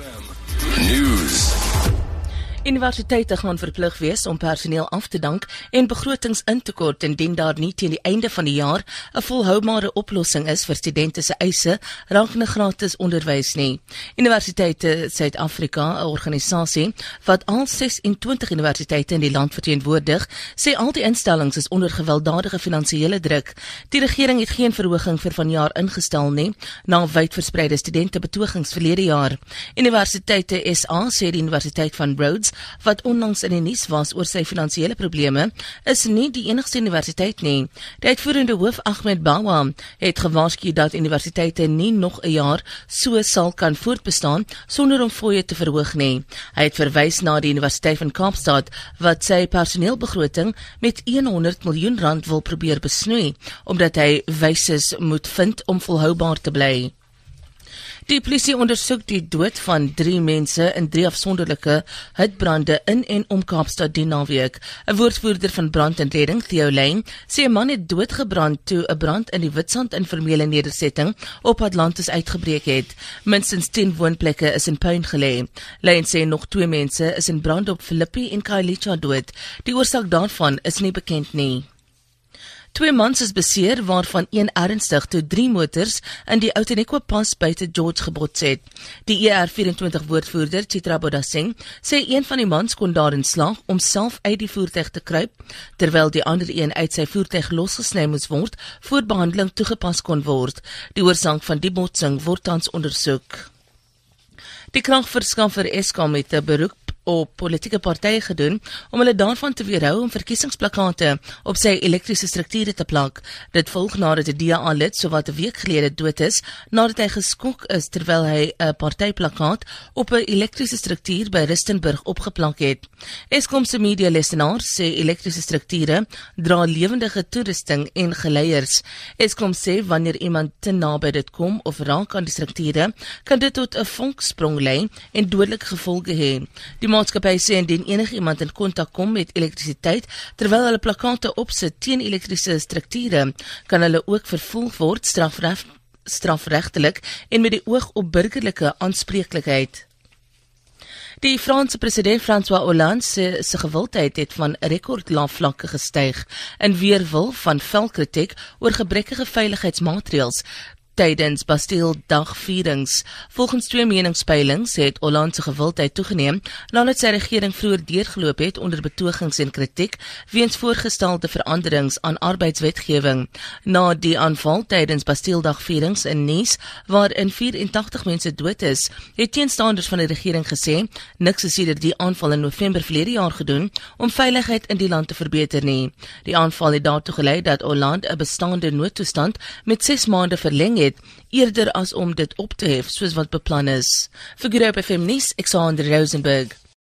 FM News. Universiteite gaan verplig wees om personeel af te dank en begrotings in te kort indien daar nie teen die einde van die jaar 'n volhoubare oplossing is vir studente se eise rakende gratis onderwys nie. Universiteite Suid-Afrika, 'n organisasie wat al 26 universiteite in die land verteenwoordig, sê al die instellings is onder gewelddadige finansiële druk. Die regering het geen verhoging vir vanjaar ingestel nie na wydverspreide studente betogings verlede jaar. Universiteite SA sê die Universiteit van Rhodes wat onlangs in die nuus was oor sy finansiële probleme, is nie die enigste universiteit nie. Die uitvoerende hoof Ahmed Bawa het gewaarsku dat universiteite nie nog 'n jaar so sal kan voortbestaan sonder om fooie te verhoog nie. Hy het verwys na die Universiteit van Kaapstad wat sy personeelbegroting met 100 miljoen rand wil probeer besnoei omdat hy wyse moet vind om volhoubaar te bly. Die polisie ondersoek die dood van 3 mense in drie afsonderlike hutbrande in en om Kaapstad die naweek. 'n Woordvoerder van brand en redding, Theo Lane, sê 'n man het doodgebrand toe 'n brand in die Witstrand informele nedersetting op Atlantis uitgebreek het. Minstens 10 woonplekke is in puin gelê. Lane sê nog 2 mense is in brand op Philippi en Kailicha dood. Die oorsaak daarvan is nie bekend nie. Twee mans is beseer waarvan een ernstig toe drie motors in die Outeneko pas buite George gebots het. Die ER24 woordvoerder, Chitra Bodasing, sê een van die mans kon daarin slaag om self uit die voertuig te kruip terwyl die ander een uit sy voertuig losgesny moes word voor behandeling toegepas kon word. Die oorsaak van die botsing word tans ondersoek. Die kragverskaffer Eskom het 'n beroep op politieke partye gedoen om hulle daarvan te weerhou om verkiesingsplakate op sy elektriese strukture te plak. Dit volg nadat 'n DA lid sowat 'n week gelede dood is nadat hy geskok is terwyl hy 'n partyplakkaat op 'n elektriese struktuur by Rustenburg opgeplak het. Eskom se media lesenaar sê elektriese strukture dra lewendige toerusting en geleiers. Eskom sê wanneer iemand te naby dit kom of raak aan die strukture, kan dit tot 'n vonksprong lei en dodelike gevolge hê. Die maatskappy sê indien enigiemand in kontak kom met elektrisiteit terwyl hulle plakkate opsit teen elektriese strukture, kan hulle ook vervolg word strafreg strafregtelik en met die oog op burgerlike aanspreeklikheid. Die Franse president François Hollande se, se gewildheid het van rekordlae vlakke gestyg in weerwil van velkritiek oor gebrekkige veiligheidsmaatreëls tydens Bastille Dag vierings. Volgens twee meningspeilings het Hollande se gewildheid toegeneem nadat sy regering vroeër deurgeloop het onder betogings en kritiek weens voorgestelde veranderings aan arbeidswetgewing. Na die aanval tydens Bastille Dag vierings in Nice waarin 84 mense dood is, het teenstanders van die regering gesê niks is sedert die aanval in November verlede jaar gedoen om veiligheid in die land te verbeter nie. Die aanval het daartoe gelei dat Hollande 'n bestaande noodtoestand met 6 maande verleng het eerder as om dit op te hef soos wat beplan is. Vir Groep FM nuus, Alexander Rosenburg.